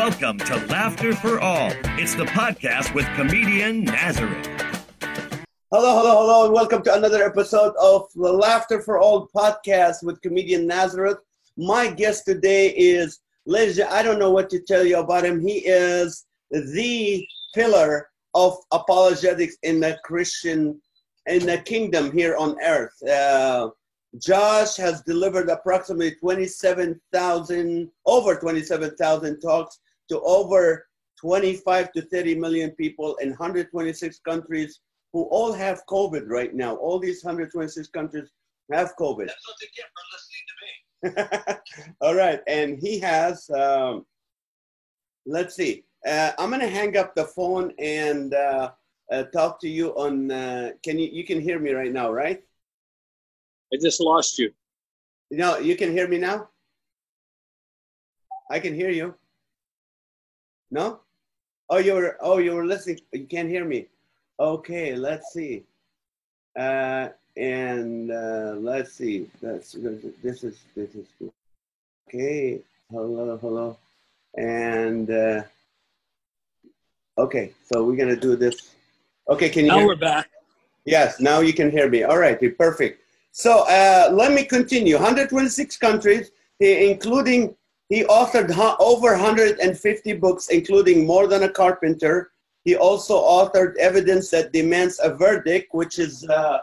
Welcome to Laughter for All. It's the podcast with comedian Nazareth. Hello, hello, hello, and welcome to another episode of the Laughter for All podcast with comedian Nazareth. My guest today is, ladies, I don't know what to tell you about him. He is the pillar of apologetics in the Christian, in the kingdom here on earth. Uh, Josh has delivered approximately 27,000, over 27,000 talks to over 25 to 30 million people in 126 countries who all have COVID right now. All these 126 countries have COVID. That's what they get for listening to me. all right, and he has. Um, let's see. Uh, I'm gonna hang up the phone and uh, uh, talk to you on. Uh, can you you can hear me right now, right? I just lost you. No, you can hear me now. I can hear you. No? Oh, you were. Oh, you were listening. You can't hear me. Okay, let's see. Uh, and uh, let's see. That's this is this is okay. Hello, hello, and uh, okay. So we're gonna do this. Okay, can you? Now we're back. Yes, now you can hear me. All right, perfect. So uh, let me continue. 126 countries, including he authored over 150 books, including More Than a Carpenter. He also authored Evidence That Demands a Verdict, which is uh,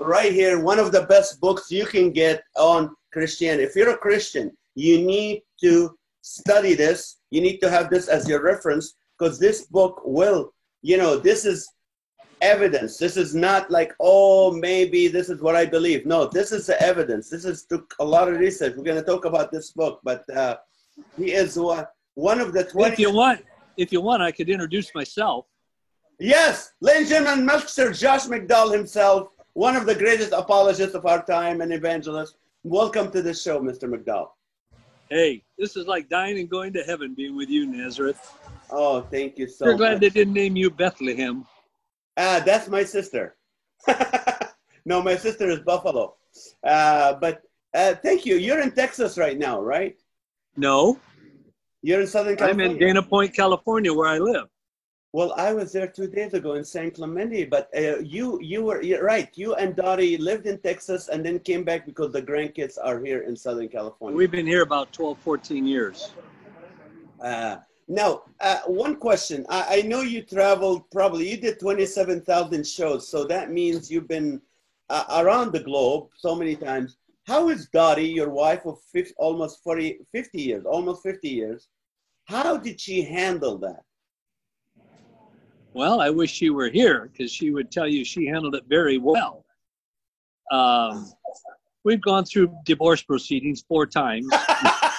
right here, one of the best books you can get on Christianity. If you're a Christian, you need to study this. You need to have this as your reference because this book will, you know, this is evidence. This is not like, oh, maybe this is what I believe. No, this is the evidence. This is took a lot of research. We're going to talk about this book, but uh, he is one, one of the 20. If you want, if you want, I could introduce myself. Yes, and gentlemen, Josh McDowell himself, one of the greatest apologists of our time and evangelist. Welcome to the show, Mr. McDowell. Hey, this is like dying and going to heaven being with you, Nazareth. Oh, thank you so We're much. glad they didn't name you Bethlehem. Ah, that's my sister. no, my sister is Buffalo. Uh, but uh, thank you. You're in Texas right now, right? No, You're in Southern California. I'm in Dana Point, California, where I live. Well, I was there two days ago in San Clemente, but uh, you you were you're right. You and Dottie lived in Texas and then came back because the grandkids are here in Southern California. We've been here about 12, 14 years. Uh, now, uh, one question. I, I know you traveled probably, you did 27,000 shows, so that means you've been uh, around the globe so many times. How is Dottie, your wife of 50, almost 40, 50 years, almost 50 years, how did she handle that? Well, I wish she were here because she would tell you she handled it very well. Um, we've gone through divorce proceedings four times.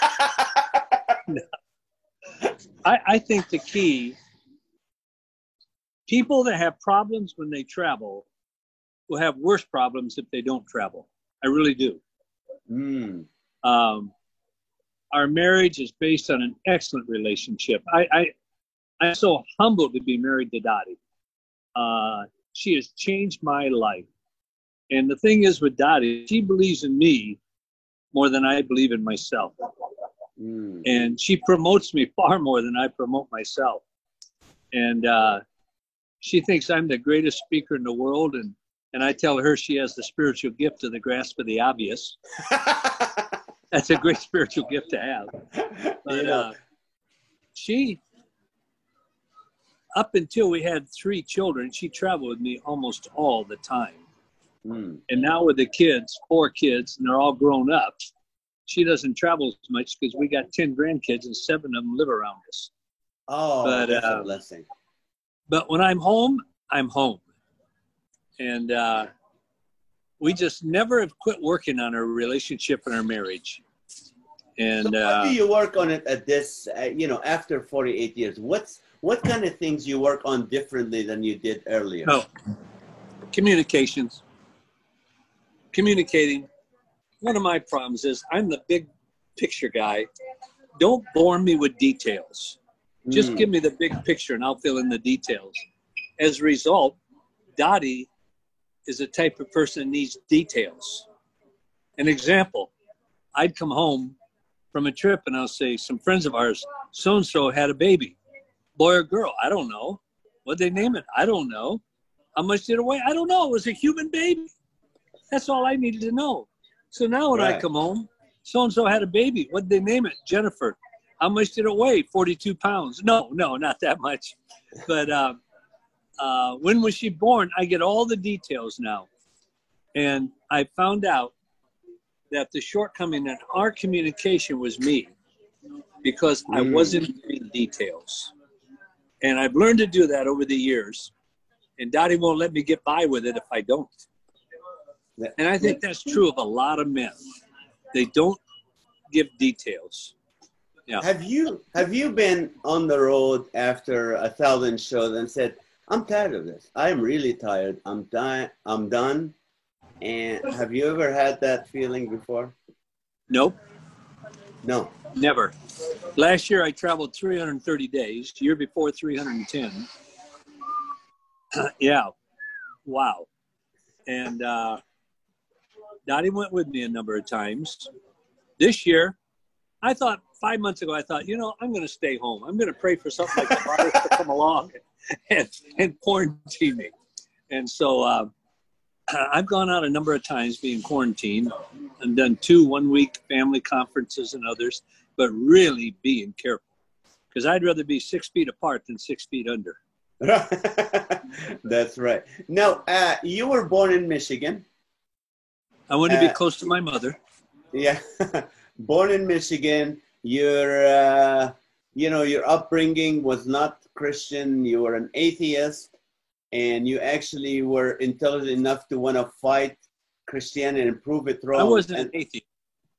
I, I think the key people that have problems when they travel will have worse problems if they don't travel. I really do. Mm, Um, our marriage is based on an excellent relationship. I, I, I'm so humbled to be married to Dottie. Uh, she has changed my life. And the thing is with Dottie, she believes in me more than I believe in myself. Mm. And she promotes me far more than I promote myself. And uh, she thinks I'm the greatest speaker in the world. And, and I tell her she has the spiritual gift of the grasp of the obvious. That's a great spiritual gift to have. But Yeah. uh, she, up until we had three children, she traveled with me almost all the time. Mm. And now with the kids, four kids, and they're all grown up, she doesn't travel as much because we got 10 grandkids and seven of them live around us. Oh, But, that's uh, a blessing. But when I'm home, I'm home. And uh, we just never have quit working on our relationship and our marriage. And so uh, how do you work on it at this, uh, you know, after 48 years? What's what kind of things you work on differently than you did earlier? No. Communications. Communicating. One of my problems is I'm the big picture guy. Don't bore me with details. Just Mm. give me the big picture and I'll fill in the details. As a result, Dottie is a type of person that needs details. An example, I'd come home from a trip and I'll say, some friends of ours, so and so had a baby, boy or girl. I don't know. What'd they name it? I don't know. How much did it weigh? I don't know. It was a human baby. That's all I needed to know. So now when I come home, so and so had a baby. What'd they name it? Jennifer. How much did it weigh? 42 pounds. No, no, not that much. But uh, uh, when was she born? I get all the details now. And I found out that the shortcoming in our communication was me because I Mm. wasn't giving details. And I've learned to do that over the years. And Dottie won't let me get by with it if I don't. That- And I think that's true of a lot of men. They don't give details. Yeah. Have you have you been on the road after a thousand shows and said, "I'm tired of this. I'm really tired. I'm done. I'm done." And have you ever had that feeling before? Nope, No. never. Last year I traveled 330 days. Year before 310. yeah, wow. And uh, Dottie went with me a number of times. This year, I thought five months ago, I thought, you know, I'm going to stay home. I'm going to pray for something like the virus to come along and, and quarantine me. And so uh, I've gone out a number of times being quarantined and done two one week family conferences and others, but really being careful because I'd rather be six feet apart than six feet under. That's right. Now, uh, you were born in Michigan. I want to be Uh, close to my mother. Yeah, born in Michigan. Your, uh, you know, your upbringing was not Christian. You were an atheist, and you actually were intelligent enough to want to fight Christianity and prove it wrong. I wasn't an atheist.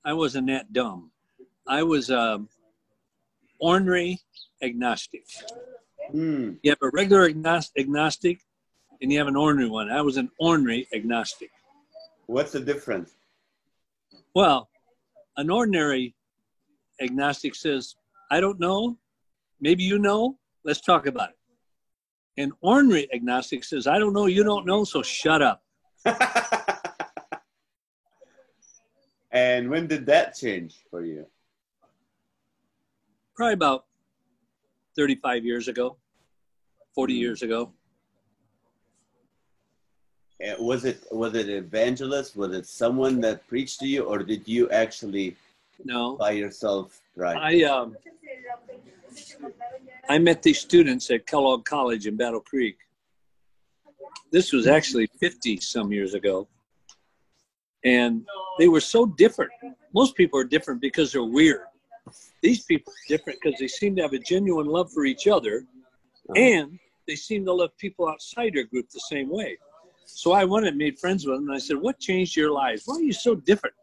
I wasn't that dumb. I was um, ornery agnostic. Hmm. You have a regular agnostic and you have an ornery one. I was an ornery agnostic. What's the difference? Well, an ordinary agnostic says, I don't know. Maybe you know. Let's talk about it. An ornery agnostic says, I don't know. You don't know. So shut up. and when did that change for you? Probably about 35 years ago, 40 hmm. years ago. Uh, Was it was it evangelist? Was it someone that preached to you, or did you actually No, by yourself try? I um, I met these students at Kellogg College in Battle Creek. This was actually 50 some years ago. And they were so different. Most people are different because they're weird. These people are different because they seem to have a genuine love for each other and they seem to love people outside their group the same way. So I went and made friends with them and I said, What changed your lives? Why are you so different?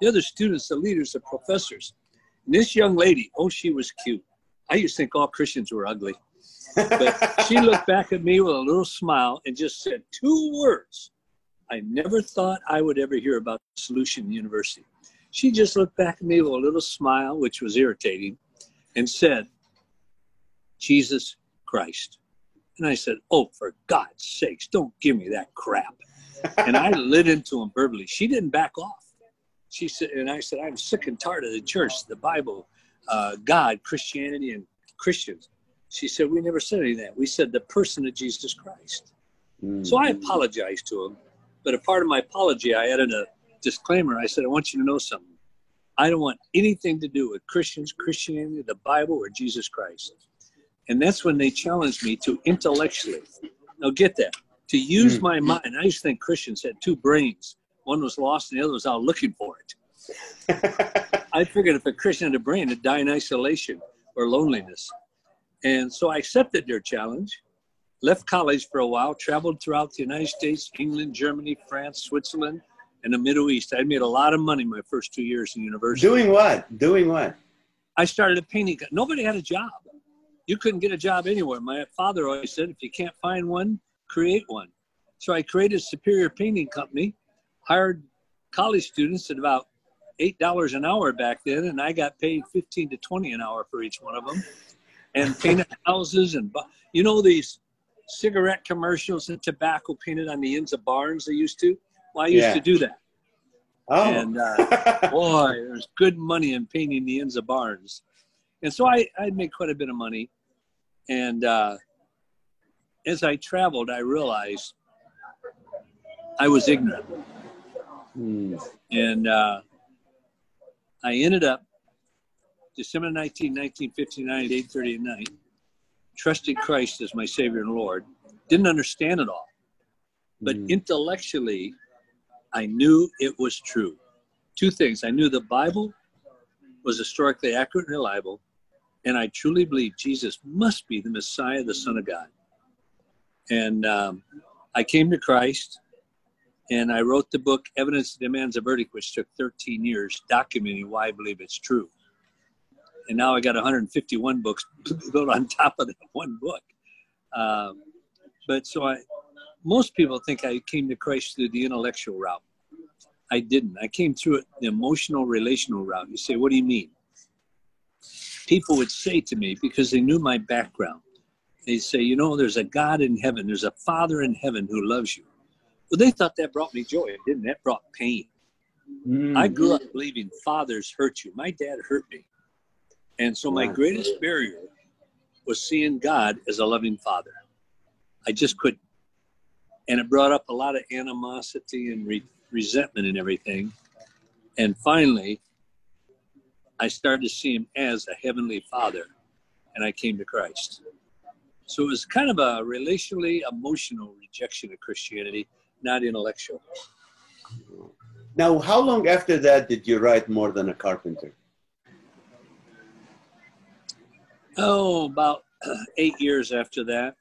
The other students, the leaders, the professors. And this young lady, oh, she was cute. I used to think all Christians were ugly. But she looked back at me with a little smile and just said two words I never thought I would ever hear about Solution University. She just looked back at me with a little smile, which was irritating, and said, Jesus Christ. And I said, Oh, for God's sakes, don't give me that crap. And I lit into him verbally. She didn't back off. She said, and I said, I'm sick and tired of the church, the Bible, uh, God, Christianity, and Christians. She said, We never said any of that. We said the person of Jesus Christ. Hmm. So I apologized to him. But a part of my apology, I added a disclaimer. I said, I want you to know something. I don't want anything to do with Christians, Christianity, the Bible, or Jesus Christ. And that's when they challenged me to intellectually. Now, get that. To use Mm. my mind. I used to think Christians had two brains. One was lost and the other was out looking for it. I figured if a Christian had a brain, it'd die in isolation or loneliness. And so I accepted their challenge, left college for a while, traveled throughout the United States, England, Germany, France, Switzerland, and the Middle East. I made a lot of money my first two years in university. Doing what? Doing what? I started a painting. Nobody had a job. You couldn't get a job anywhere. My father always said, if you can't find one, create one. So I created Superior Painting Company, hired college students at about eight dollars an hour back then, and I got paid fifteen to twenty an hour for each one of them, and painted houses and you know these cigarette commercials and tobacco painted on the ends of barns they used to. Well, I used Yeah. to do that. Oh. And uh, boy, there's good money in painting the ends of barns. And so I, I made quite a bit of money. And uh, as I traveled, I realized I was ignorant. Hmm. And uh, I ended up December 19, 1959 at 8.30 at night, trusted Christ as my Savior and Lord. Didn't understand it all. But Hmm. intellectually, I knew it was true. Two things. I knew the Bible was historically accurate and reliable, and I truly believe Jesus must be the Messiah, the Son of God. And um, I came to Christ, and I wrote the book Evidence Demands a Verdict, which took 13 years, documenting why I believe it's true. And now I got 151 books built on top of that one book. Um, but so I, most people think I came to Christ through the intellectual route. I didn't. I came through it the emotional, relational route. You say, what do you mean? People would say to me because they knew my background. they'd say, you know, there's a God in heaven. There's a Father in heaven who loves you. Well, they thought that brought me joy. It didn't. That brought pain. Hmm. I grew up believing fathers hurt you. My dad hurt me. And so my greatest barrier was seeing God as a loving father. I just couldn't. And it brought up a lot of animosity and re- resentment and everything. And finally, I started to see him as a heavenly father, and I came to Christ. So it was kind of a relationally emotional rejection of Christianity, not intellectual. Now, how long after that did you write More Than a Carpenter? Oh, about eight years after that,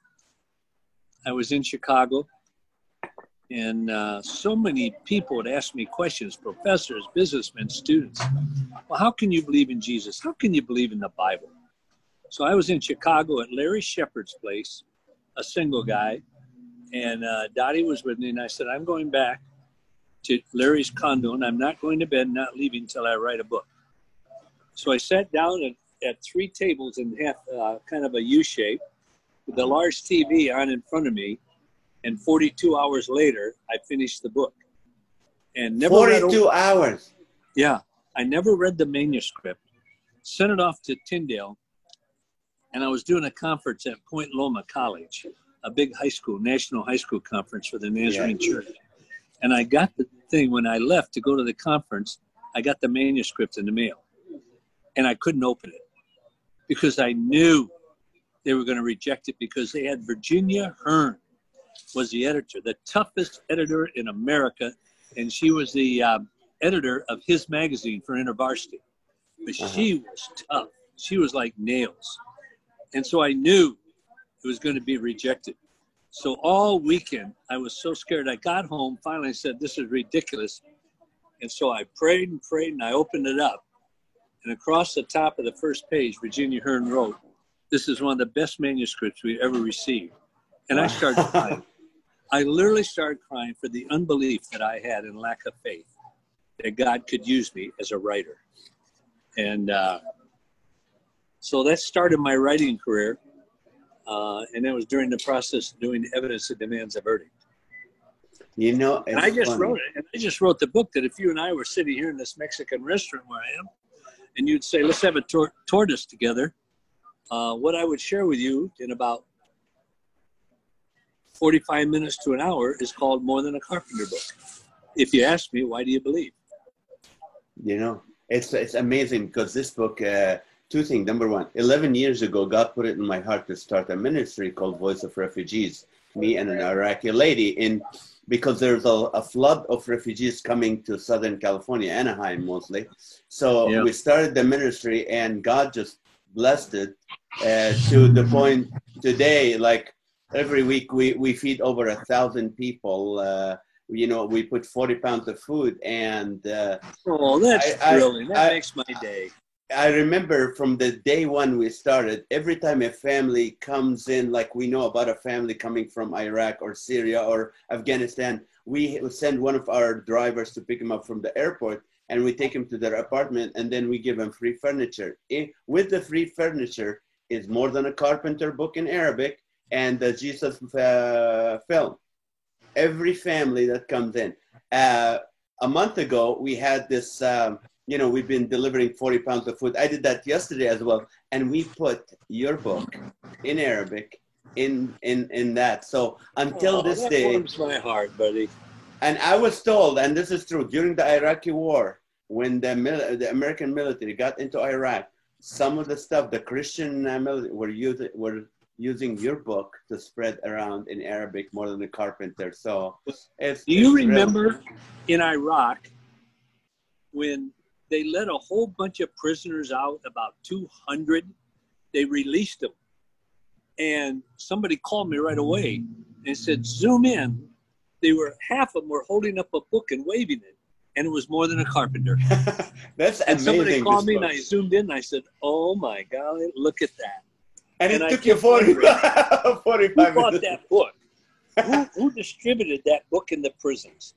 I was in Chicago, and uh, so many people would ask me questions professors, businessmen, students. Well, how can you believe in Jesus? How can you believe in the Bible? So I was in Chicago at Larry Shepard's place, a single guy, and uh, Dottie was with me, and I said, I'm going back to Larry's condo, and I'm not going to bed, not leaving until I write a book. So I sat down at, at three tables in half, uh, kind of a U shape, with a large TV on in front of me. And 42 hours later, I finished the book. And never read 42 over- hours. yeah, I never read the manuscript. Sent it off to Tyndale, and I was doing a conference at Point Loma College, a big high school, national high school conference for the Nazarene Church. And I got the thing when I left to go to the conference. I got the manuscript in the mail, and I couldn't open it because I knew they were going to reject it because they had Virginia Hearn was the editor, the toughest editor in America, and she was the um, editor of his magazine for InterVarsity. But she was tough. She was like nails. And so I knew it was going to be rejected. So all weekend, I was so scared. I got home, finally said, This is ridiculous. And so I prayed and prayed, and I opened it up. And across the top of the first page, Virginia Hearn wrote, This is one of the best manuscripts we ever received. And I started crying. I literally started crying for the unbelief that I had and lack of faith that God could use me as a writer. And uh, so that started my writing career. Uh, and that was during the process of doing evidence that demands a verdict. You know, And I just funny. wrote it. And I just wrote the book that if you and I were sitting here in this Mexican restaurant where I am, and you'd say, let's have a tor- tortoise together, uh, what I would share with you in about 45 minutes to an hour is called More Than a Carpenter Book. If you ask me, why do you believe? You know, it's it's amazing because this book, uh, two things. Number one, 11 years ago, God put it in my heart to start a ministry called Voice of Refugees. Me and an Iraqi lady in because there's a, a flood of refugees coming to Southern California, Anaheim mostly. So Yeah. we started the ministry, and God just blessed it uh, to the point today. Like every week, we we feed over a thousand people. Uh, you know, we put 40 pounds of food and. Uh, Oh, that's I- I- That I- makes my day. I remember from the day one we started, every time a family comes in, like we know about a family coming from Iraq or Syria or Afghanistan, we send one of our drivers to pick them up from the airport and we take them to their apartment and then we give them free furniture. Eh, With the free furniture is more than a carpenter book in Arabic and the Jesus uh, film. Every family that comes in. Uh, a month ago we had this. Um, you know, we've been delivering 40 pounds of food. I did that yesterday as well, and we put your book in Arabic in in in that. So until Oh, this that day, warms my heart, buddy. and I was told, and this is true, during the Iraqi war, when the mil- the American military got into Iraq, some of the stuff the Christian uh, military were using were using your book to spread around in Arabic more than the carpenter. So it's. Do you remember in Iraq when they let a whole bunch of prisoners out, about 200? They released them. And somebody called me right away and said, Zoom in. They were, half of them were holding up a book and waving it. And it was more than a carpenter. That's And amazing. somebody called me book. and I zoomed in and I said, Oh my golly, look at that. And it and took you kept 40, Who 45 bought that book? who, who distributed that book in the prisons?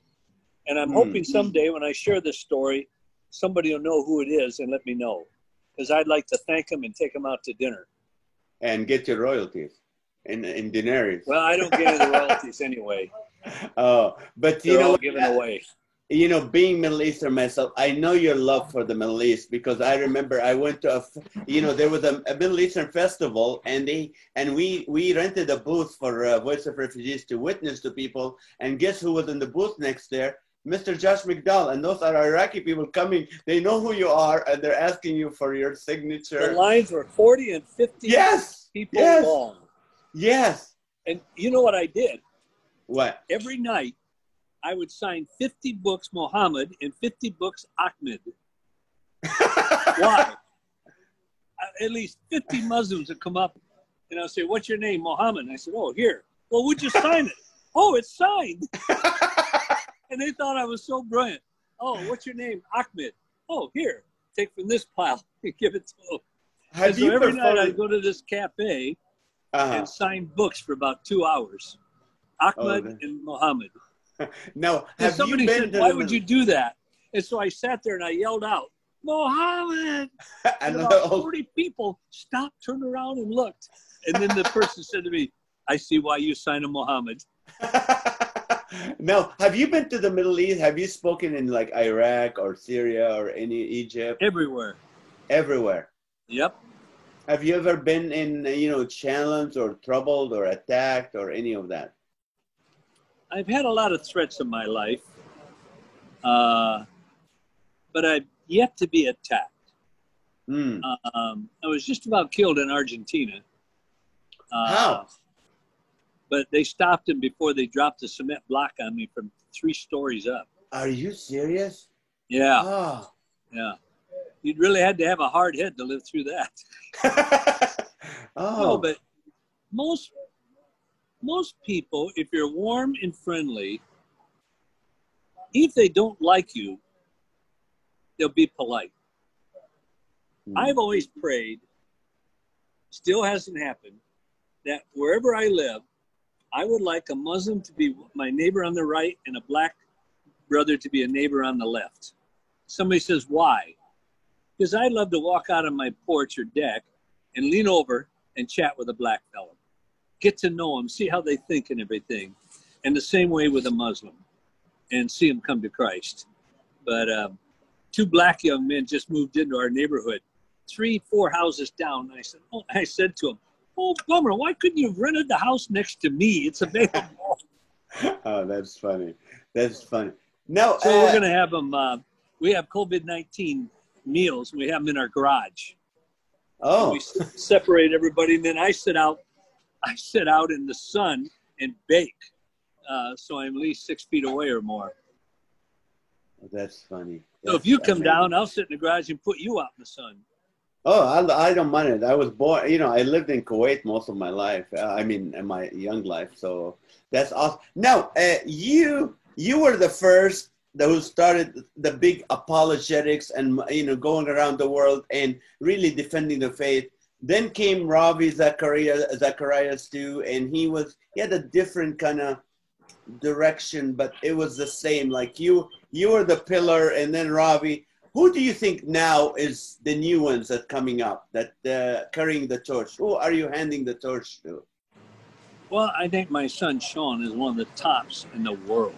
And I'm Hmm. hoping someday when I share this story, somebody will know who it is and let me know. Because I'd like to thank them and take them out to dinner. and get your royalties in in denaries. Well, I don't get any royalties anyway. Oh, but you They're know, all given away. You know, being Middle Eastern myself, I know your love for the Middle East because I remember I went to a, you know, there was a, a Middle Eastern festival, and they and we we rented a booth for uh, Voice of Refugees to witness to people, and guess who was in the booth next there? Mr. Josh McDowell, and those are Iraqi people coming. They know who you are, and they're asking you for your signature. The lines were 40 and 50 Yes, people yes. long. yes. And you know what I did? What? Every night, I would sign 50 books Muhammad and 50 books Ahmed. Why? Uh, At least 50 Muslims would come up and I'll say, What's your name? Mohammed. And I said, Oh, here. Well, would you sign it? oh, it's signed. And they thought I was so brilliant. Oh, what's your name? Ahmed. Oh, here. Take from this pile and give it to them. Have And so you every night I'd go to this cafe Uh-huh. and sign books for about two hours. Ahmed man. and Mohammed. No, have you somebody been said, to Why the would you do that? And so I sat there and I yelled out, Mohammed. And about 40 people stopped, turned around, and looked. And then the person said to me, I see why you signed a Mohammed. Now, have you been to the Middle East? Have you spoken in like Iraq or Syria or any Egypt? Everywhere. Everywhere. Yep. Have you ever been in, you know, challenged or troubled or attacked or any of that? I've had a lot of threats in my life, uh, but I've yet to be attacked. Hmm. Um, I was just about killed in Argentina. Uh, How? But they stopped him before they dropped the cement block on me from three stories up. Are you serious? Yeah, Oh. yeah. You'd really had to have a hard head to live through that. oh. No, but most most people, if you're warm and friendly, if they don't like you, they'll be polite. Hmm. I've always prayed, still hasn't happened, that wherever I live, I would like a Muslim to be my neighbor on the right and a black brother to be a neighbor on the left. Somebody says, why? Because I'd love to walk out on my porch or deck and lean over and chat with a black fellow. Get to know them, see how they think and everything. And the same way with a Muslim and see them come to Christ. But um, two black young men just moved into our neighborhood, three, four houses down. And I said, oh, I said to them, oh, bummer, why couldn't you have rented the house next to me? It's available. oh, that's funny. That's funny. No, so uh, we're going to have them, uh, we have COVID 19 meals. We have them in our garage. oh, we separate everybody and then i sit out i sit out in the sun and bake uh, so i'm at least six feet away or more that's funny. so if you come down i'll sit in the garage and put you out in the sun Oh, I, I don't mind it. I was born, you know, I lived in Kuwait most of my life. Uh, I mean, in my young life. So that's awesome. Now, uh, you you were the first that who started the big apologetics and you know going around the world and really defending the faith. Then came Ravi Zachariah, Zacharias too, and he was he had a different kind of direction, but it was the same. Like you, you were the pillar, and then Ravi. Who do you think now is the new ones that coming up that uh, carrying the torch? Who are you handing the torch to? well i think my son sean is one of the tops in the world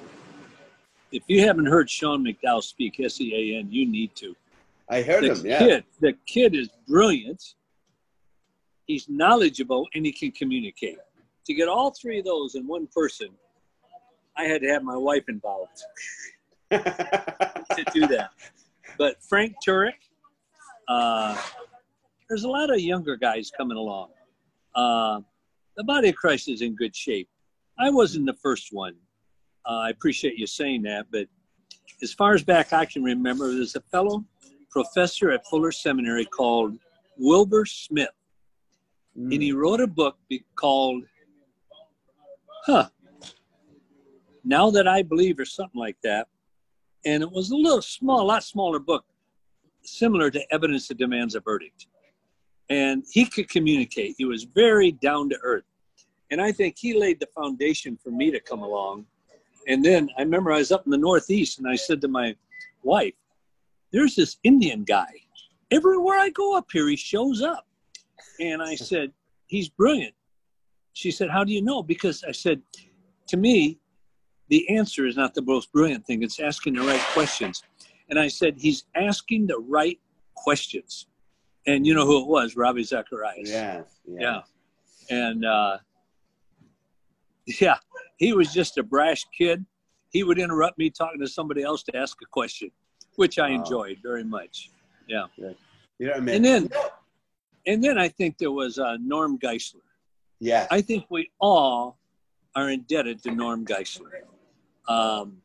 if you haven't heard Sean McDowell speak, S E A N, you need to. I heard The him. Yeah. kid, the kid is brilliant. He's knowledgeable and he can communicate. To get all three of those in one person, I had to have my wife involved to do that. But Frank Turek, uh, there's a lot of younger guys coming along. Uh, the body of Christ is in good shape. I wasn't the first one. Uh, I appreciate you saying that, but as far as back I can remember, there's a fellow professor at Fuller Seminary called Wilbur Smith, and he hmm. wrote a book be- called "Huh." Now that I believe, or something like that, and it was a little small, a lot smaller book, similar to Evidence That Demands a Verdict. And he could communicate. He was very down to earth, and I think he laid the foundation for me to come along. And then I remember I was up in the Northeast, and I said to my wife, "There's this Indian guy. Everywhere I go up here, he shows up." And I said, "He's brilliant." She said, "How do you know?" Because I said, "To me, the answer is not the most brilliant thing. It's asking the right questions." And I said, "He's asking the right questions." And you know who it was? Ravi Zacharias. Yes. Yeah. And uh, yeah, he was just a brash kid. He would interrupt me talking to somebody else to ask a question, which I enjoyed very much. Yeah. You know what I mean? And then, and then I think there was uh, Norm Geisler. yeah. I think we all are indebted to Norm Geisler. Um,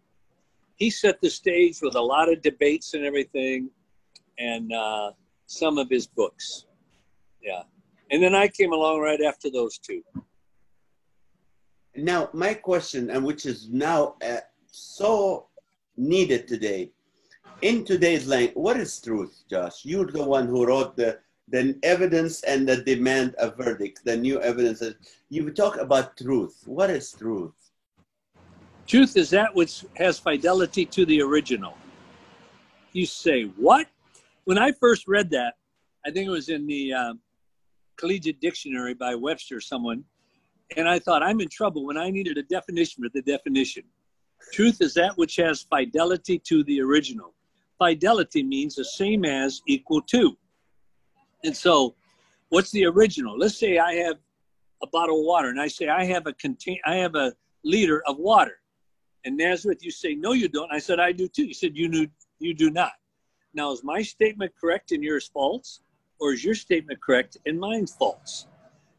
he set the stage with a lot of debates and everything, and uh, some of his books. Yeah. And then I came along right after those two. Now, my question, and which is now uh, so needed today, in today's language, what is truth, Josh? You're the one who wrote the the evidence and the demand a verdict, the new evidence. You talk about truth. What is truth? Truth is that which has fidelity to the original. You say, what? When I first read that, I think it was in the um, Collegiate Dictionary by Webster, or someone, and I thought, I'm in trouble when I needed a definition for the definition. Truth is that which has fidelity to the original. Fidelity means the same as, equal to. And so, what's the original? Let's say I have a bottle of water, and I say I have a contain, I have a liter of water. And Nazareth, you say, no, you don't. I said, I do too. You said, you knew, you do not. Now, is my statement correct and yours false? Or is your statement correct and mine false?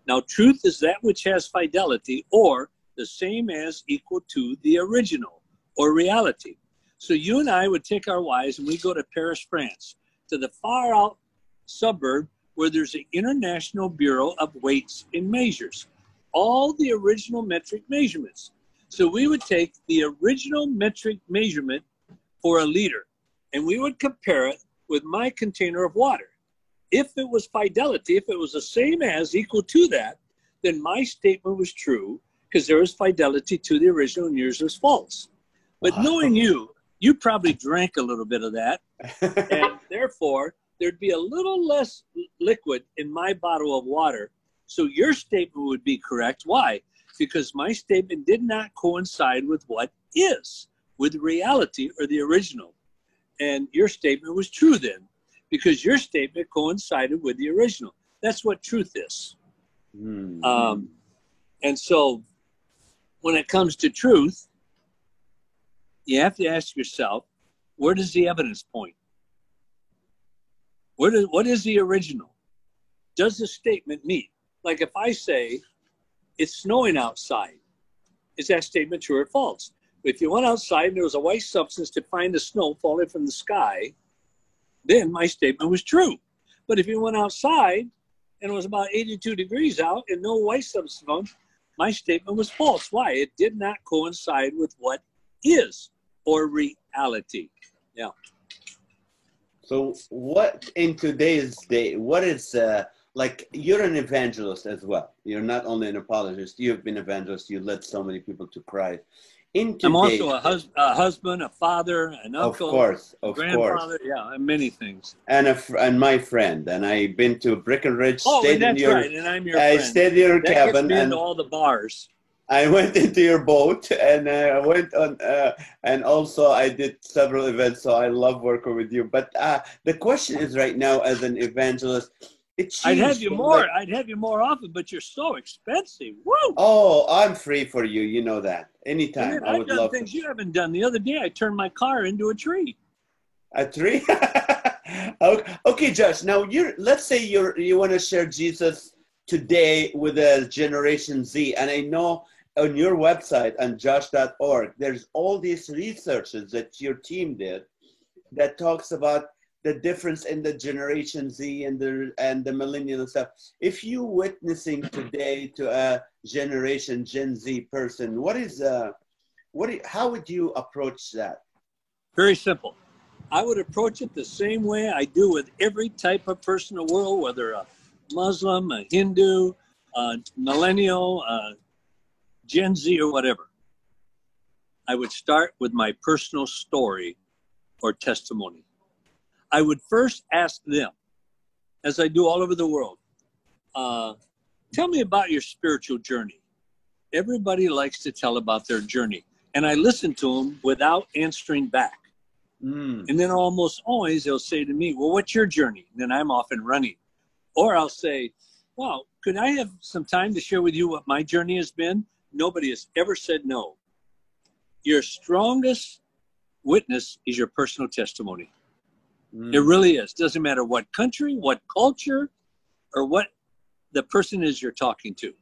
Now, truth is that which has fidelity or the same as equal to the original or reality. So you and I would take our wives and we go to Paris, France, to the far out suburb where there's an International Bureau of Weights and Measures. All the original metric measurements. So we would take the original metric measurement for a liter and we would compare it with my container of water. If it was fidelity, if it was the same as equal to that, then my statement was true because there was fidelity to the original and yours was false. But Wow. knowing you, you probably drank a little bit of that, and therefore there'd be a little less liquid in my bottle of water. So your statement would be correct. Why? Because my statement did not coincide with what is, with reality or the original. And your statement was true then, because your statement coincided with the original. That's what truth is. Hmm. Um, and so when it comes to truth, you have to ask yourself, where does the evidence point? Where does, what is the original? Does the statement mean? Like if I say it's snowing outside, is that statement true or false? If you went outside and there was a white substance to find the snow falling from the sky, then my statement was true. But if you went outside and it was about 82 degrees out and no white substance my statement was false. Why? It did not coincide with what is or reality. Yeah. So, what in today's day, what is uh, like? You're an evangelist as well. You're not only an apologist. You've been evangelist. You led so many people to Christ. In I'm also a, hus- a husband, a father, an of uncle, course, of course, grandfather. Yeah, and many things. and a fr- and my friend. And I've been to Breckenridge. Oh, stayed and in that's your, right. And I'm your I friend. stayed in your that gets cabin, me and into all the bars. I went into your boat and I went on, uh, and also I did several events. So I love working with you. But uh, the question is right now, as an evangelist, I'd have you more. Like, I'd have you more often, but you're so expensive. Woo! Oh, I'm free for you. You know that. Anytime. I would done love things to. you haven't done. The other day, I turned my car into a tree. A tree? okay, okay, Josh. Now you're. Let's say you're. You want to share Jesus today with a Generation Z, and I know on your website on josh.org, there's all these researches that your team did that talks about the difference in the Generation Z and the and the millennial stuff. If you witnessing today to a generation Gen Z person, what is uh, what? Do, how would you approach that? Very simple. I would approach it the same way I do with every type of person in the world, whether a Muslim, a Hindu, a millennial, a Gen Z, or whatever. I would start with my personal story or testimony. I would first ask them, as I do all over the world, uh, tell me about your spiritual journey. Everybody likes to tell about their journey. And I listen to them without answering back. Mm. And then almost always they'll say to me, Well, what's your journey? And then I'm off and running. Or I'll say, Well, could I have some time to share with you what my journey has been? Nobody has ever said no. Your strongest witness is your personal testimony. Mm. It really is. Doesn't matter what country, what culture, or what the person is you're talking to.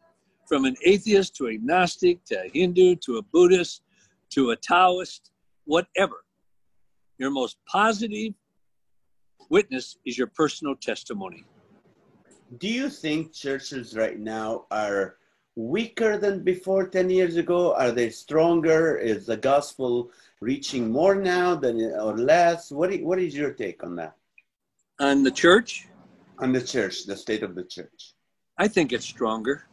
From an atheist to agnostic to a Hindu to a Buddhist to a Taoist, whatever. Your most positive witness is your personal testimony. Do you think churches right now are weaker than before 10 years ago? Are they stronger? Is the gospel reaching more now than or less? What, what is your take on that? On the church? On the church, the state of the church. I think it's stronger.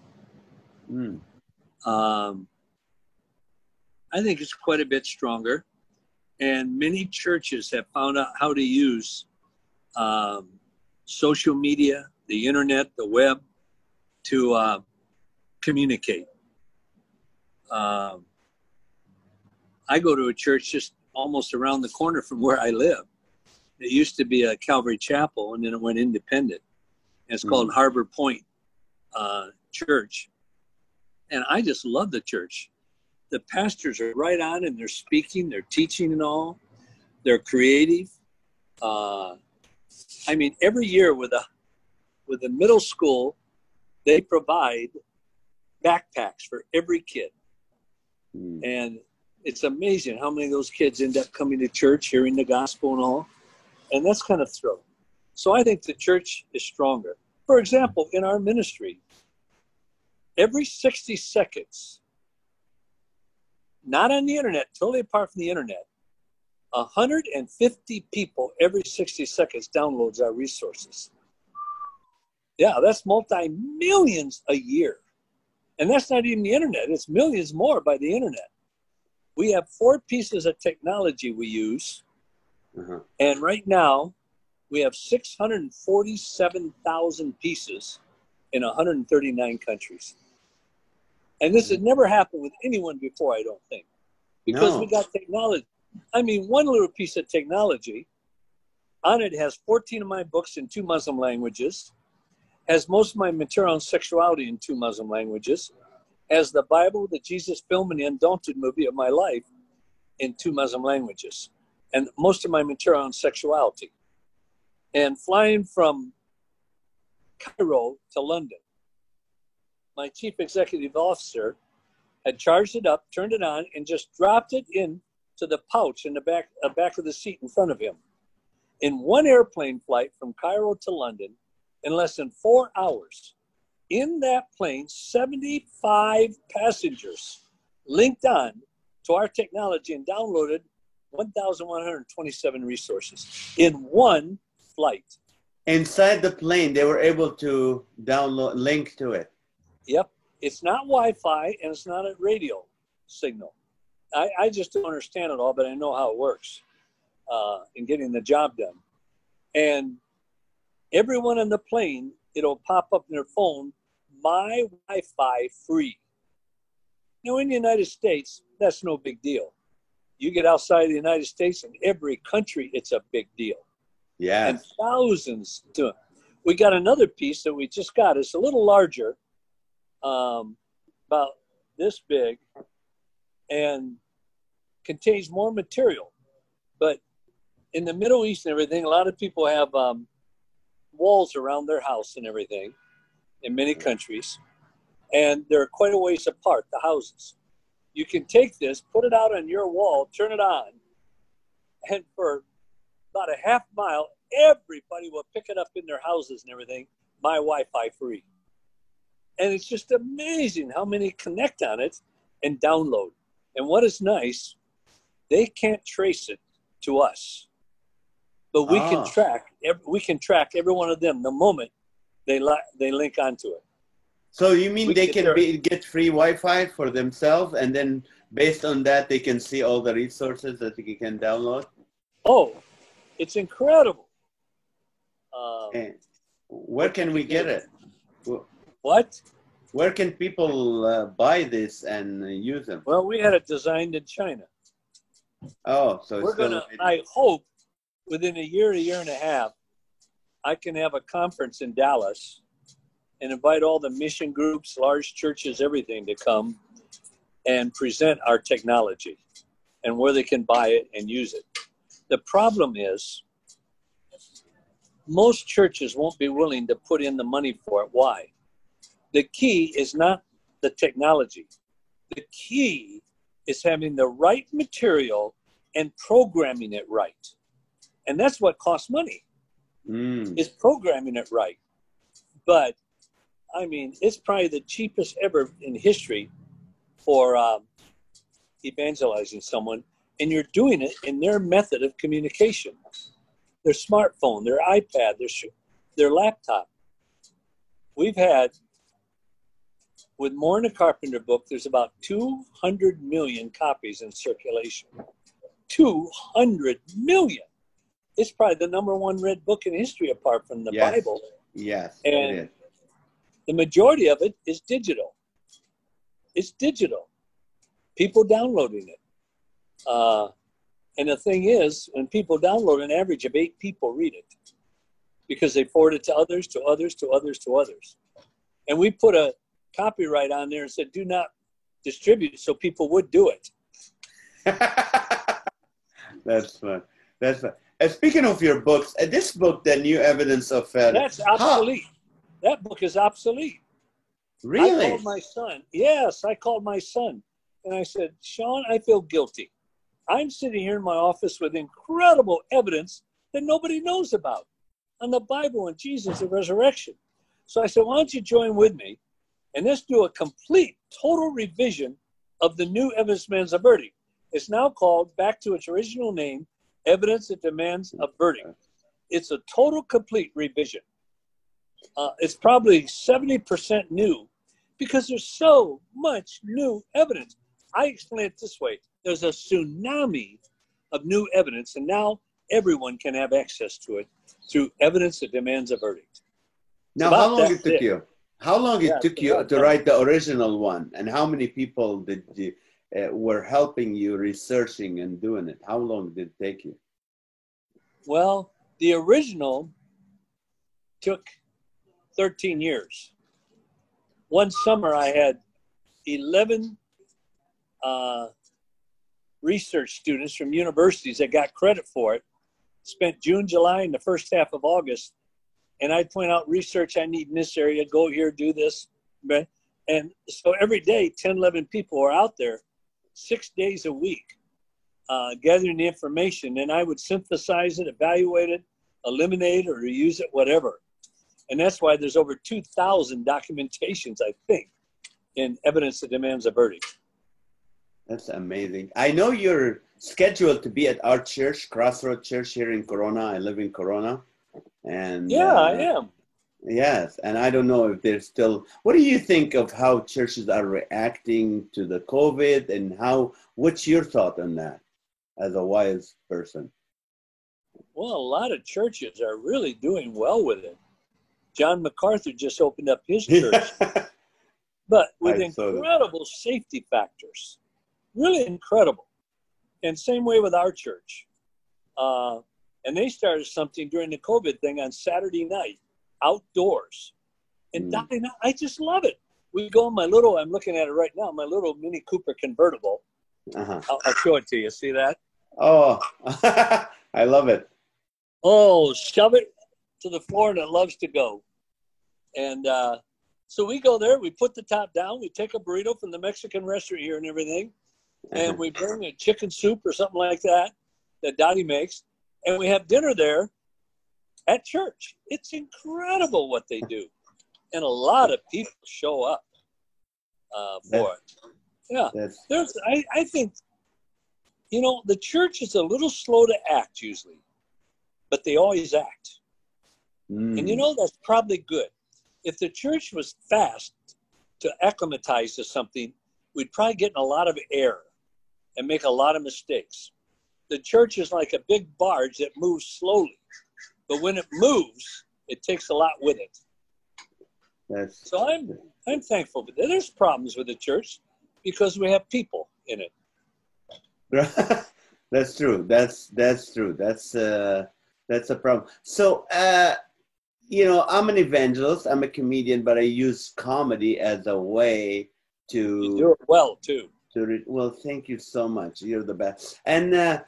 Mm. Um, I think it's quite a bit stronger. And many churches have found out how to use um, social media, the internet, the web to uh, communicate. Um, I go to a church just almost around the corner from where I live. It used to be a Calvary Chapel, and then it went independent. And it's mm called Harbor Point uh, Church, and I just love the church. The pastors are right on, and they're speaking, they're teaching, and all. They're creative. Uh, I mean, every year with a with the middle school, they provide backpacks for every kid, mm. and it's amazing how many of those kids end up coming to church, hearing the gospel and all. And that's kind of thrilling. So I think the church is stronger. For example, in our ministry, every 60 seconds, not on the internet, totally apart from the internet, 150 people every 60 seconds downloads our resources. Yeah, that's multi millions a year. And that's not even the internet, it's millions more by the internet we have four pieces of technology we use. Uh-huh. And right now, we have 647,000 pieces in 139 countries. And this has never happened with anyone before, I don't think, because no. we got technology. I mean, one little piece of technology on it has 14 of my books in two Muslim languages, has most of my material on sexuality in two Muslim languages, as the Bible, the Jesus film, and the Undaunted movie of my life in two Muslim languages, and most of my material on sexuality. And flying from Cairo to London, my chief executive officer had charged it up, turned it on, and just dropped it in to the pouch in the back, uh, back of the seat in front of him. In one airplane flight from Cairo to London, in less than four hours, in that plane 75 passengers linked on to our technology and downloaded 1,127 resources in one flight. Inside the plane, they were able to download, link to it. Yep. It's not Wi Fi and it's not a radio signal. I, I, just don't understand it all, but I know how it works uh, in getting the job done. And everyone on the plane, it'll pop up in their phone my Wi Fi free. Now, in the United States, that's no big deal. You get outside of the United States, in every country, it's a big deal. Yeah. And thousands do it. We got another piece that we just got. It's a little larger, um, about this big, and contains more material. But in the Middle East and everything, a lot of people have um, walls around their house and everything in many countries, and they're quite a ways apart, the houses. You can take this, put it out on your wall, turn it on, and for about a half mile, everybody will pick it up in their houses and everything, my Wi Fi free. And it's just amazing how many connect on it and download. And what is nice, they can't trace it to us, but we Ah. can track. ev- We can track every one of them the moment they li- they link onto it. So you mean We they get can be, get free Wi-Fi for themselves, and then based on that, they can see all the resources that they can download? Oh, it's incredible. Um, And where can we get it? what? Where can people uh, buy this and uh, use them? Well, we had it designed in China. Oh, so it's We're gonna. I hope within a year, a year and a half, I can have a conference in Dallas and invite all the mission groups, large churches, everything to come and present our technology and where they can buy it and use it. The problem is most churches won't be willing to put in the money for it. Why? The key is not the technology. The key is having the right material and programming it right. And that's what costs money Mm. is programming it right. But I mean, it's probably the cheapest ever in history for um, evangelizing someone, and you're doing it in their method of communication their smartphone, their iPad, their, sh- their laptop. We've had, with More Than a Carpenter book, there's about 200 million copies in circulation. 200 million. It's probably the number one read book in history apart from the Yes. Bible. Yes, And- it is. The majority of it is digital. It's digital. People downloading it. Uh, and the thing is, when people download, an average of eight people read it because they forward it to others, to others, to others, to others. And we put a copyright on there and said, do not distribute so people would do it. That's fun. That's fun. Uh, speaking of your books, uh, this book, The New Evidence of uh, That's obsolete. That book is obsolete. Really? I called my son. Yes, I called my son. And I said, Sean, I feel guilty. I'm sitting here in my office with incredible evidence that nobody knows about on the Bible and Jesus, the resurrection. So I said, why don't you join with me and let's do a complete, total revision of the new evidence demands a verdict. It's now called back to its original name, Evidence That Demands a Verdict. It's a total, complete revision. Uh, it's probably 70% new because there's so much new evidence. I explain it this way there's a tsunami of new evidence, and now everyone can have access to it through evidence that demands a verdict. Now, about how long it took thick. you? How long it Yeah, took you to write the original one, and how many people did you uh, were helping you researching and doing it? How long did it take you? Well, the original took 13 years. One summer, I had 11 uh, research students from universities that got credit for it. Spent June, July, and the first half of August, and I'd point out research I need in this area. Go here, do this. And so every day, 10, 11 people are out there, six days a week, uh, gathering the information, and I would synthesize it, evaluate it, eliminate or reuse it, whatever. And that's why there's over 2,000 documentations, I think, in evidence that demands a verdict. That's amazing. I know you're scheduled to be at our church, Crossroad Church here in Corona. I live in Corona, and Yeah, uh, I am. Yes, and I don't know if they're still. What do you think of how churches are reacting to the COVID, and how? What's your thought on that, as a wise person? Well, a lot of churches are really doing well with it. John MacArthur just opened up his church but with I incredible safety factors. Really incredible. And same way with our church. Uh, and they started something during the COVID thing on Saturday night, outdoors. And Mm. Dottie I, I just love it. We go in my little, I'm looking at it right now, my little Mini Cooper convertible. Uh-huh. I'll, I'll show it to you. See that? Oh, I love it. Oh, shove it to the floor and it loves to go. And uh, so we go there, we put the top down, we take a burrito from the Mexican restaurant here and everything, and we bring a chicken soup or something like that that Dottie makes, and we have dinner there at church. It's incredible what they do. And a lot of people show up uh, for it. Yeah there's I, I think you know the church is a little slow to act usually but they always act mm. and you know that's probably good if the church was fast to acclimatize to something we'd probably get in a lot of error and make a lot of mistakes the church is like a big barge that moves slowly but when it moves it takes a lot with it that's so i'm i'm thankful but there's problems with the church because we have people in it that's true. That's that's true. That's uh that's a problem. So uh you know, I'm an evangelist, I'm a comedian, but I use comedy as a way you to do it well too to re- well thank you so much. You're the best. And uh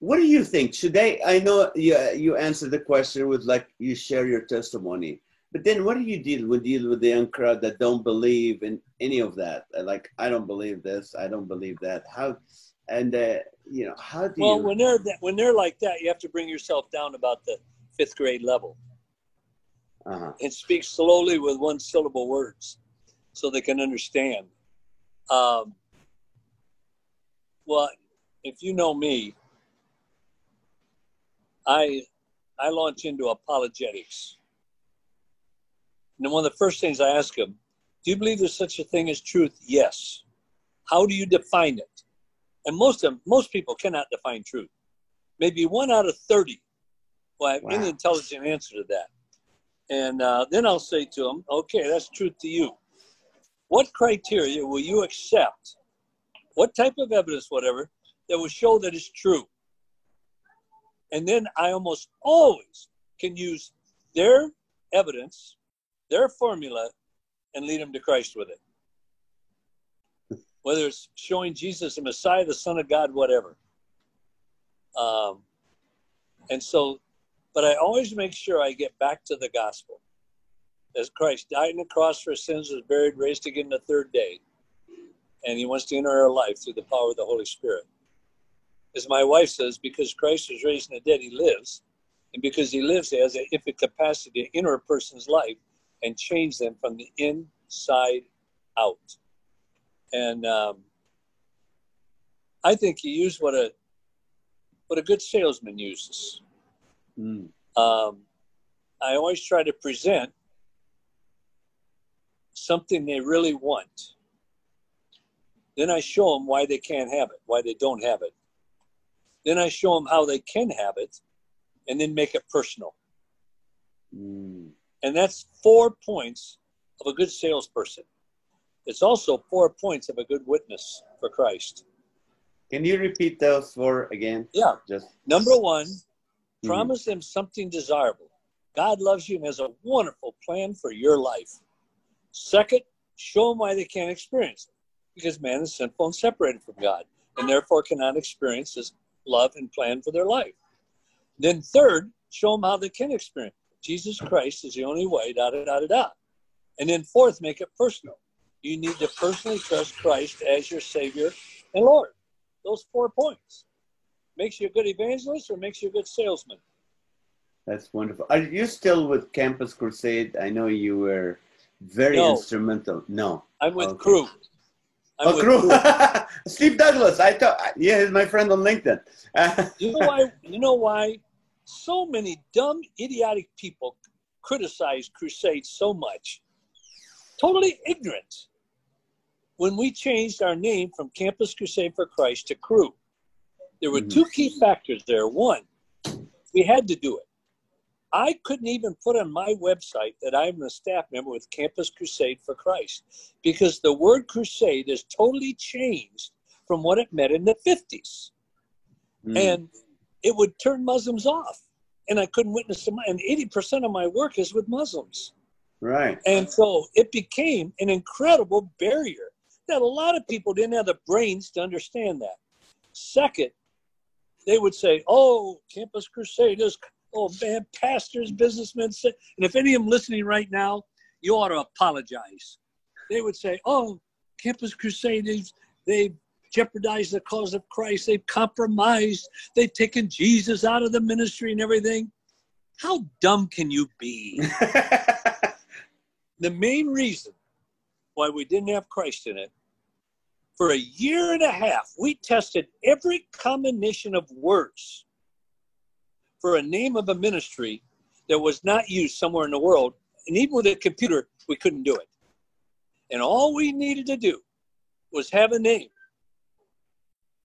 what do you think? Should they I know you you answered the question with like you share your testimony. But then what do you deal with deal with the young crowd that don't believe in any of that? Like I don't believe this, I don't believe that. How and uh, you know, how do Well, you Well, when they're that, when they're like that, you have to bring yourself down about the fifth grade level uh-huh. and speak slowly with one syllable words, so they can understand. Um, well, if you know me, I I launch into apologetics, and one of the first things I ask them, "Do you believe there's such a thing as truth?" Yes. How do you define it? And most of them, most people cannot define truth. Maybe one out of thirty will have any Wow. intelligent answer to that. And uh, then I'll say to them, "Okay, that's truth to you. What criteria will you accept? What type of evidence, whatever, that will show that it's true?" And then I almost always can use their evidence, their formula, and lead them to Christ with it whether it's showing Jesus the Messiah, the Son of God, whatever. Um, and so, but I always make sure I get back to the gospel. As Christ died on the cross for sins, was buried, raised again the third day, and He wants to enter our life through the power of the Holy Spirit. As my wife says, because Christ was raised from the dead, He lives, and because He lives, He has an infinite capacity to enter a person's life and change them from the inside out and um, I think he used what a what a good salesman uses. Mm. Um, I always try to present something they really want. Then I show them why they can't have it, why they don't have it. Then I show them how they can have it, and then make it personal. Mm. And that's four points of a good salesperson. It's also four points of a good witness for Christ. Can you repeat those four again? Yeah. Just Number one, Mhm. promise them something desirable. God loves you and has a wonderful plan for your life. Second, show them why they can't experience it. Because man is sinful and separated from God, and therefore cannot experience his love and plan for their life. Then third, show them how they can experience. Jesus Christ is the only way, da da da da da. And then fourth, make it personal. You need to personally trust Christ as your Savior and Lord. Those four points. Makes you a good evangelist or makes you a good salesman. that's wonderful. Are you still with Campus Crusade? I know you were very No. instrumental. No. I'm with Okay. Cru. I'm oh. Steve Douglass. I thought, yeah, he's my friend on LinkedIn. You know why? You know why? So many dumb, idiotic people criticize Crusade so much. Totally ignorant. When we changed our name from Campus Crusade for Christ to Cru, there were Mhm. two key factors there. One, we had to do it. I couldn't even put on my website that I'm a staff member with Campus Crusade for Christ because the word crusade has totally changed from what it meant in the 50s. Mm. And it would turn Muslims off. And I couldn't witness to my, and 80% of my work is with Muslims. right. And so it became an incredible barrier that a lot of people didn't have the brains to understand that. Second, they would say, oh, Campus Crusaders, oh man, pastors, businessmen. And if any of them listening right now, you ought to apologize. They would say, oh, Campus Crusaders, they jeopardized the cause of Christ. They've compromised. They've taken Jesus out of the ministry and everything. How dumb can you be? the main reason why we didn't have Christ in it, for a year and a half, we tested every combination of words for a name of a ministry that was not used somewhere in the world. And even with a computer, we couldn't do it. And all we needed to do was have a name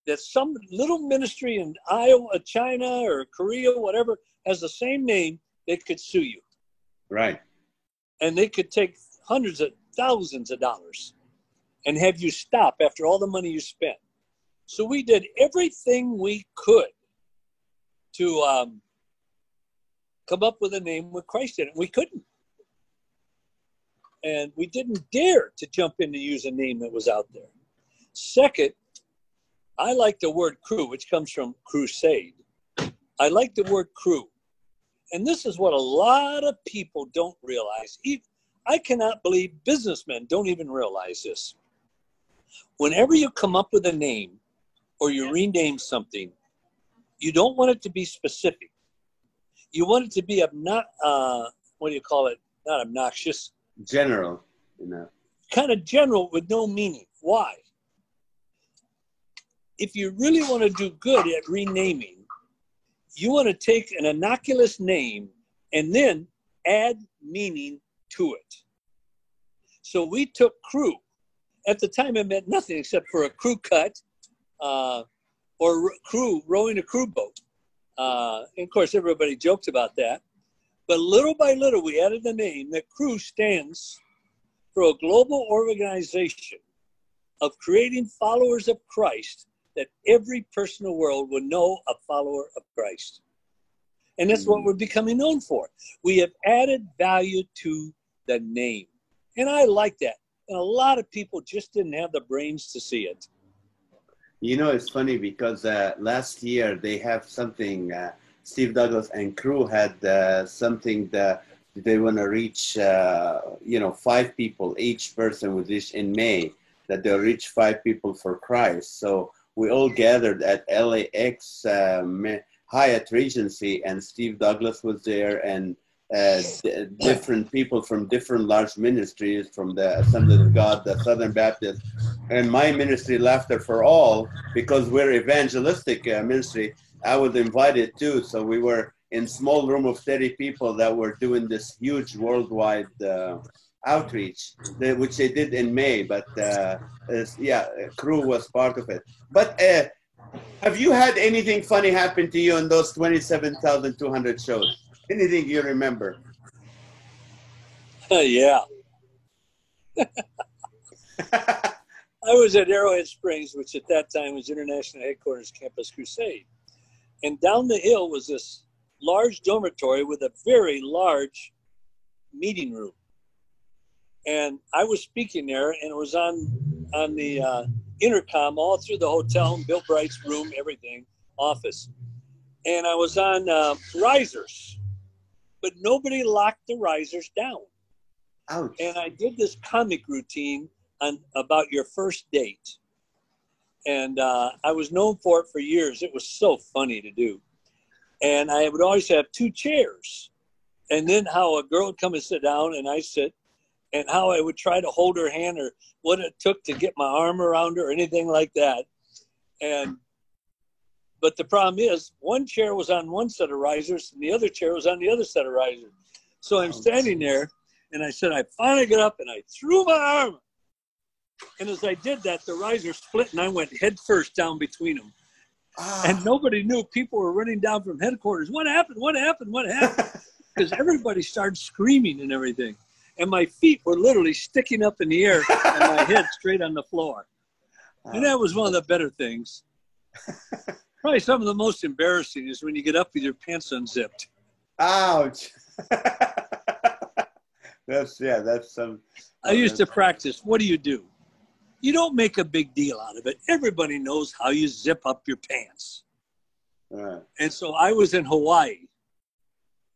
that some little ministry in Iowa, uh, China, or Korea, whatever, has the same name, they could sue you right. and they could take hundreds of thousands of dollars and have you stop after all the money you spent. So we did everything we could to um, come up with a name with Christ in it. We couldn't. And we didn't dare to jump in to use a name that was out there. Second, I like the word crew, which comes from crusade. I like the word crew. And this is what a lot of people don't realize. I cannot believe businessmen don't even realize this. Whenever you come up with a name or you rename something, you don't want it to be specific. You want it to be obno- uh, what do you call it? Not obnoxious, General. You know. kind of general with no meaning. Why? If you really want to do good at renaming, you want to take an innocuous name and then add meaning to it. So we took crew. At the time, it meant nothing except for a crew cut uh, or crew rowing a crew boat. Uh, and of course, everybody joked about that. But little by little, we added the name that crew stands for a global organization of creating followers of Christ that every person in the world will know a follower of Christ. And that's what Mm. we're becoming known for. We have added value to the name. And I like that. And a lot of people just didn't have the brains to see it. You know, it's funny because uh, last year they have something. Uh, Steve Douglass and Cru had uh, something that they want to reach. Uh, you know, five people. Each person would reach in May. That they'll reach five people for Christ. So we all gathered at LAX Hyatt Regency, and Steve Douglass was there, and uh, different people from different large ministries, from the Assembly of God, the Southern Baptist, and my ministry, Laughter for All, because we're evangelistic uh, ministry. I was invited too, so we were in small room of 30 people that were doing this huge worldwide uh, outreach, the- which they did in May. But uh, yeah, Cru was part of it. But uh, have you had anything funny happen to you in those 27,200 shows? Anything you remember? yeah. I was at Arrowhead Springs, which at that time was International Headquarters Campus Crusade. And down the hill was this large dormitory with a very large meeting room. And I was speaking there, and it was on on the uh, intercom all through the hotel, Bill Bright's room, everything, office. And I was on uh, risers, but nobody locked the risers down Ouch. and I did this comic routine on about your first date, and uh, I was known for it for years. It was so funny to do, and I would always have two chairs, and then how a girl would come and sit down, and I sit, and how I would try to hold her hand or what it took to get my arm around her or anything like that, and. But the problem is, one chair was on one set of risers, and the other chair was on the other set of risers. So I'm standing there, and I said, I finally got up and I threw my arm. And as I did that, the riser split and I went head first down between them. Ah. And nobody knew. People were running down from headquarters. What happened? What happened? What happened? because everybody started screaming and everything. And my feet were literally sticking up in the air and my head straight on the floor. And that was one of the better things. Probably some of the most embarrassing is when you get up with your pants unzipped. Ouch. that's yeah, that's some. I used to practice. What do you do? You don't make a big deal out of it. Everybody knows how you zip up your pants. Right. And so I was in Hawaii,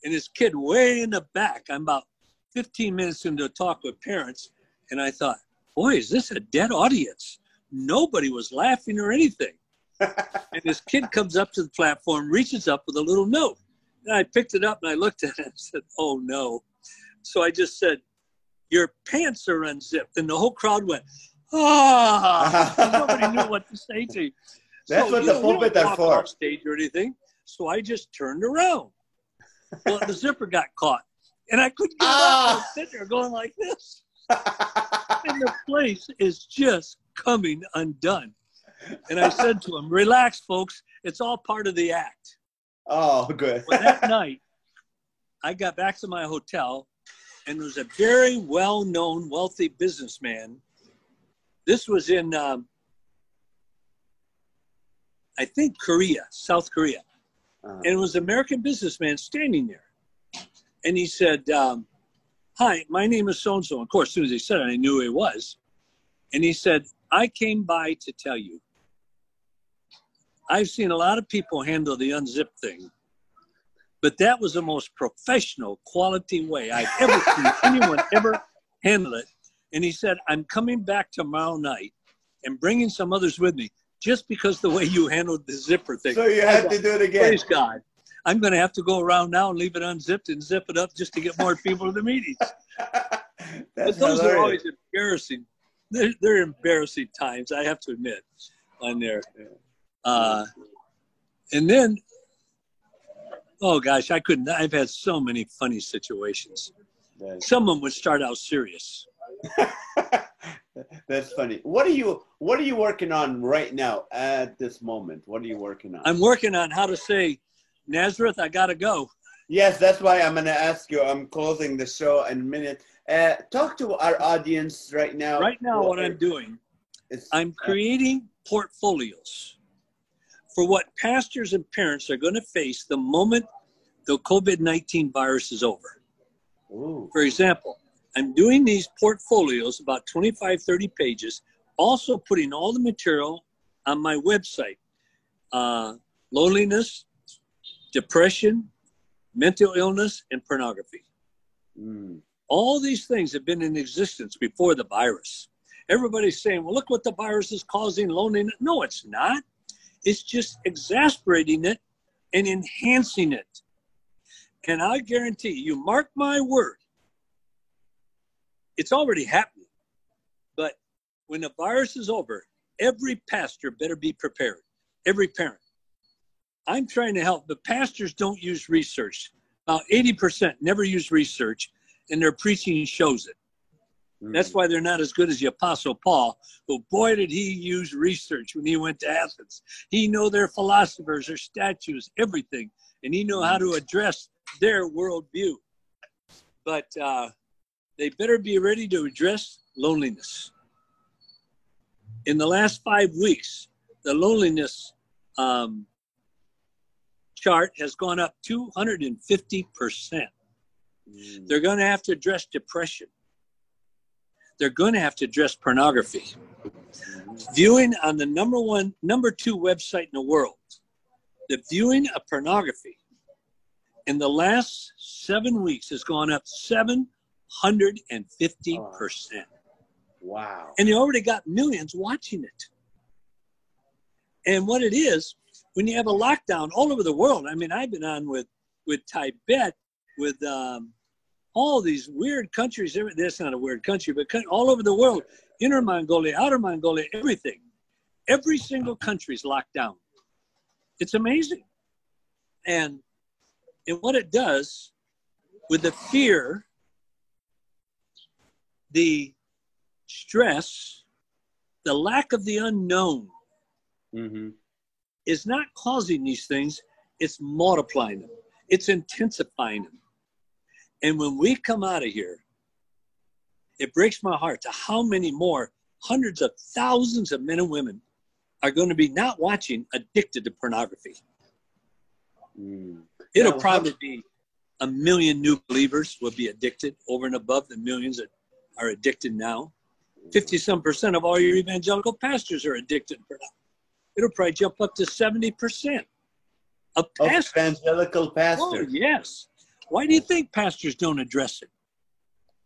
and this kid way in the back. I'm about 15 minutes into a talk with parents, and I thought, boy, is this a dead audience? Nobody was laughing or anything. and this kid comes up to the platform, reaches up with a little note. And I picked it up and I looked at it and said, oh no. So I just said, your pants are unzipped. And the whole crowd went, ah. Nobody knew what to say to you. That's what the you pulpit don't are for. off stage or anything. So I just turned around. Well, the zipper got caught. And I couldn't get it Ah. up. I was sitting there going like this. And the place is just coming undone. And I said to him, relax, folks. It's all part of the act. oh, good. Well, that night, I got back to my hotel, and there was a very well known, wealthy businessman. This was in, um, I think, Korea, South Korea. Uh, And it was an American businessman standing there. And he said, um, Hi, my name is so and so. Of course, as soon as he said it, I knew who he was. And he said, I came by to tell you. I've seen a lot of people handle the unzip thing, but that was the most professional, quality way I've ever seen anyone ever handle it. And he said, I'm coming back tomorrow night and bringing some others with me just because the way you handled the zipper thing. so you had to do it again. Praise God. I'm going to have to go around now and leave it unzipped and zip it up just to get more people to the meetings. But those are always embarrassing. They're, they're embarrassing times, I have to admit, on there. Uh, and then, oh gosh, I couldn't. I've had so many funny situations. Some of them would start out serious. That's funny. What are you What are you working on right now at this moment? What are you working on? I'm working on how to say, Nazareth, I got to go. yes, that's why I'm going to ask you. I'm closing the show in a minute. Uh, talk to our audience right now. Right now, what I'm doing is I'm creating portfolios for what pastors and parents are going to face the moment the COVID 19 virus is over. Ooh, For example, I'm doing these portfolios, about 25, 30 pages, also putting all the material on my website uh, loneliness, depression, mental illness, and pornography. mm, All these things have been in existence before the virus. Everybody's saying, well, look what the virus is causing loneliness. No, it's not. It's just exasperating it and enhancing it. And I guarantee you, mark my word, it's already happening. But when the virus is over, every pastor better be prepared, every parent. I'm trying to help, but pastors don't use research. About 80% never use research, and their preaching shows it. mm. That's why they're not as good as the Apostle Paul, who boy did he use research when he went to Athens. He know their philosophers, their statues, everything, and he know how to address their worldview. But uh, they better be ready to address loneliness. In the last five weeks, the loneliness um, chart has gone up 250 percent. Mm. They're going to have to address depression. They're going to have to address pornography. Viewing on the number one, number two website in the world, the viewing of pornography in the last seven weeks has gone up 750%. Wow. And you already got millions watching it. And what it is, when you have a lockdown all over the world, I mean, I've been on with, with Tibet, with um, all these weird countries. That's not a weird country, but all over the world, Inner Mongolia, Outer Mongolia, everything. Every single country is locked down. It's amazing. And, and what it does with the fear, the stress, the lack of the unknown hmm is not causing these things, it's multiplying them, it's intensifying them. And when we come out of here, it breaks my heart to how many more hundreds of thousands of men and women are going to be not watching addicted to pornography. Mm. It'll probably be a million new believers will be addicted over and above the millions that are addicted now. 50 some percent of all your evangelical pastors are addicted to pornography. It'll probably jump up to 70% of Of pastors. evangelical Oh, yes. Why do you think pastors don't address it?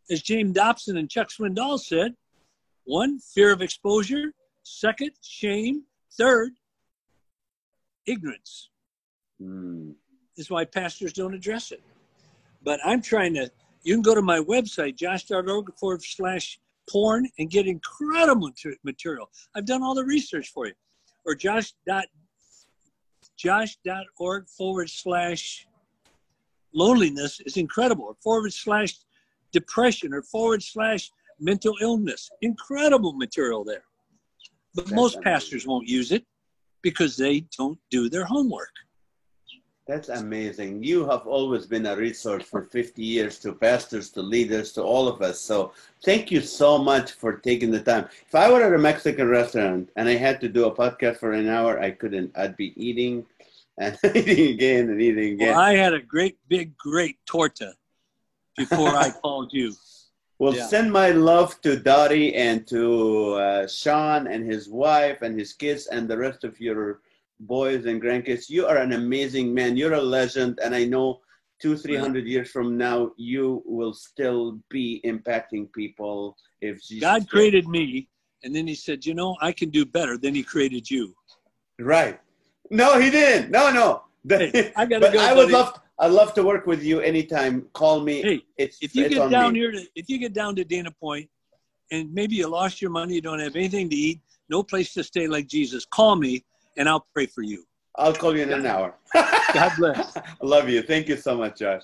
As James Dobson and Chuck Swindoll said, one, fear of exposure. Second, shame. Third, ignorance Mm. is why pastors don't address it. But I'm trying to, you can go to my website, josh.org forward slash porn and get incredible material. I've done all the research for you. Or josh dot, josh.org forward slash loneliness is incredible. Or forward slash depression or forward slash mental illness. Incredible material there. But That's most amazing. pastors won't use it because they don't do their homework. That's amazing. You have always been a resource for 50 years to pastors, to leaders, to all of us. So thank you so much for taking the time. If I were at a Mexican restaurant and I had to do a podcast for an hour, I couldn't. I'd be eating and eating again and eating again. Well, I had a great, big, great torta before I called you. Well, Yeah. send my love to Dottie and to uh, Sean and his wife and his kids and the rest of your boys and grandkids. You are an amazing man. You're a legend, and I know two, three hundred years from now, you will still be impacting people. If Jesus God created me, and then He said, "You know, I can do better." Then He created you. right? No, he didn't. No, no. Hey, I gotta but go, I would buddy. love. I'd love to work with you anytime. Call me. Hey, it's if you get down me. here to, if you get down to Dana Point, and maybe you lost your money, you don't have anything to eat, no place to stay like Jesus, call me, and I'll pray for you. I'll call you in an hour. God bless. I love you. Thank you so much, Josh.